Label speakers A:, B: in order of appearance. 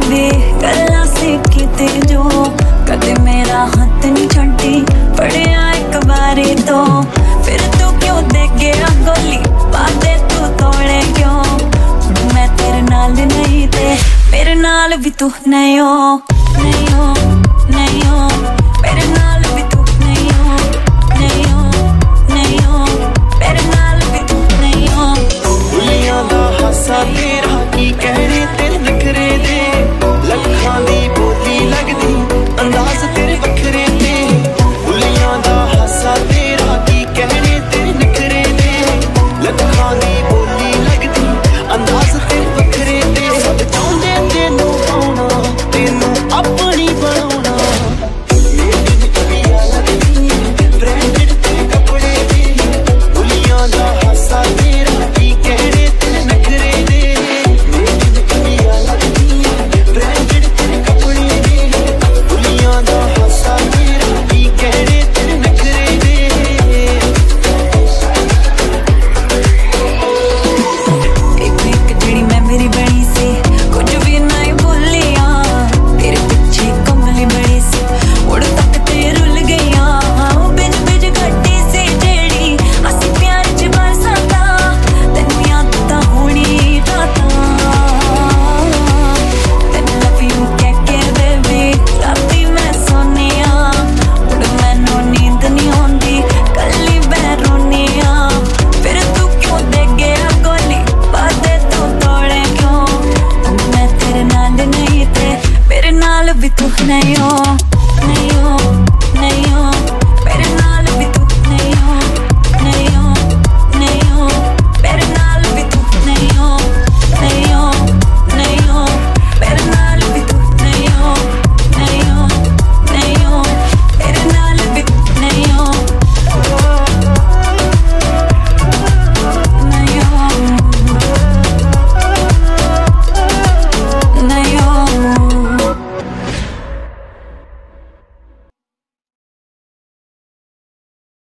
A: भी कद मेरा हाथ नहीं छंटी पड़े एक बारी तो। फिर तू क्यों दे तू तोड़े क्यों? मैं तेरे नाल नहीं थे तू नहीं हो नहीं हो।
B: अंदाज
A: любит, ух, на ее, на ее.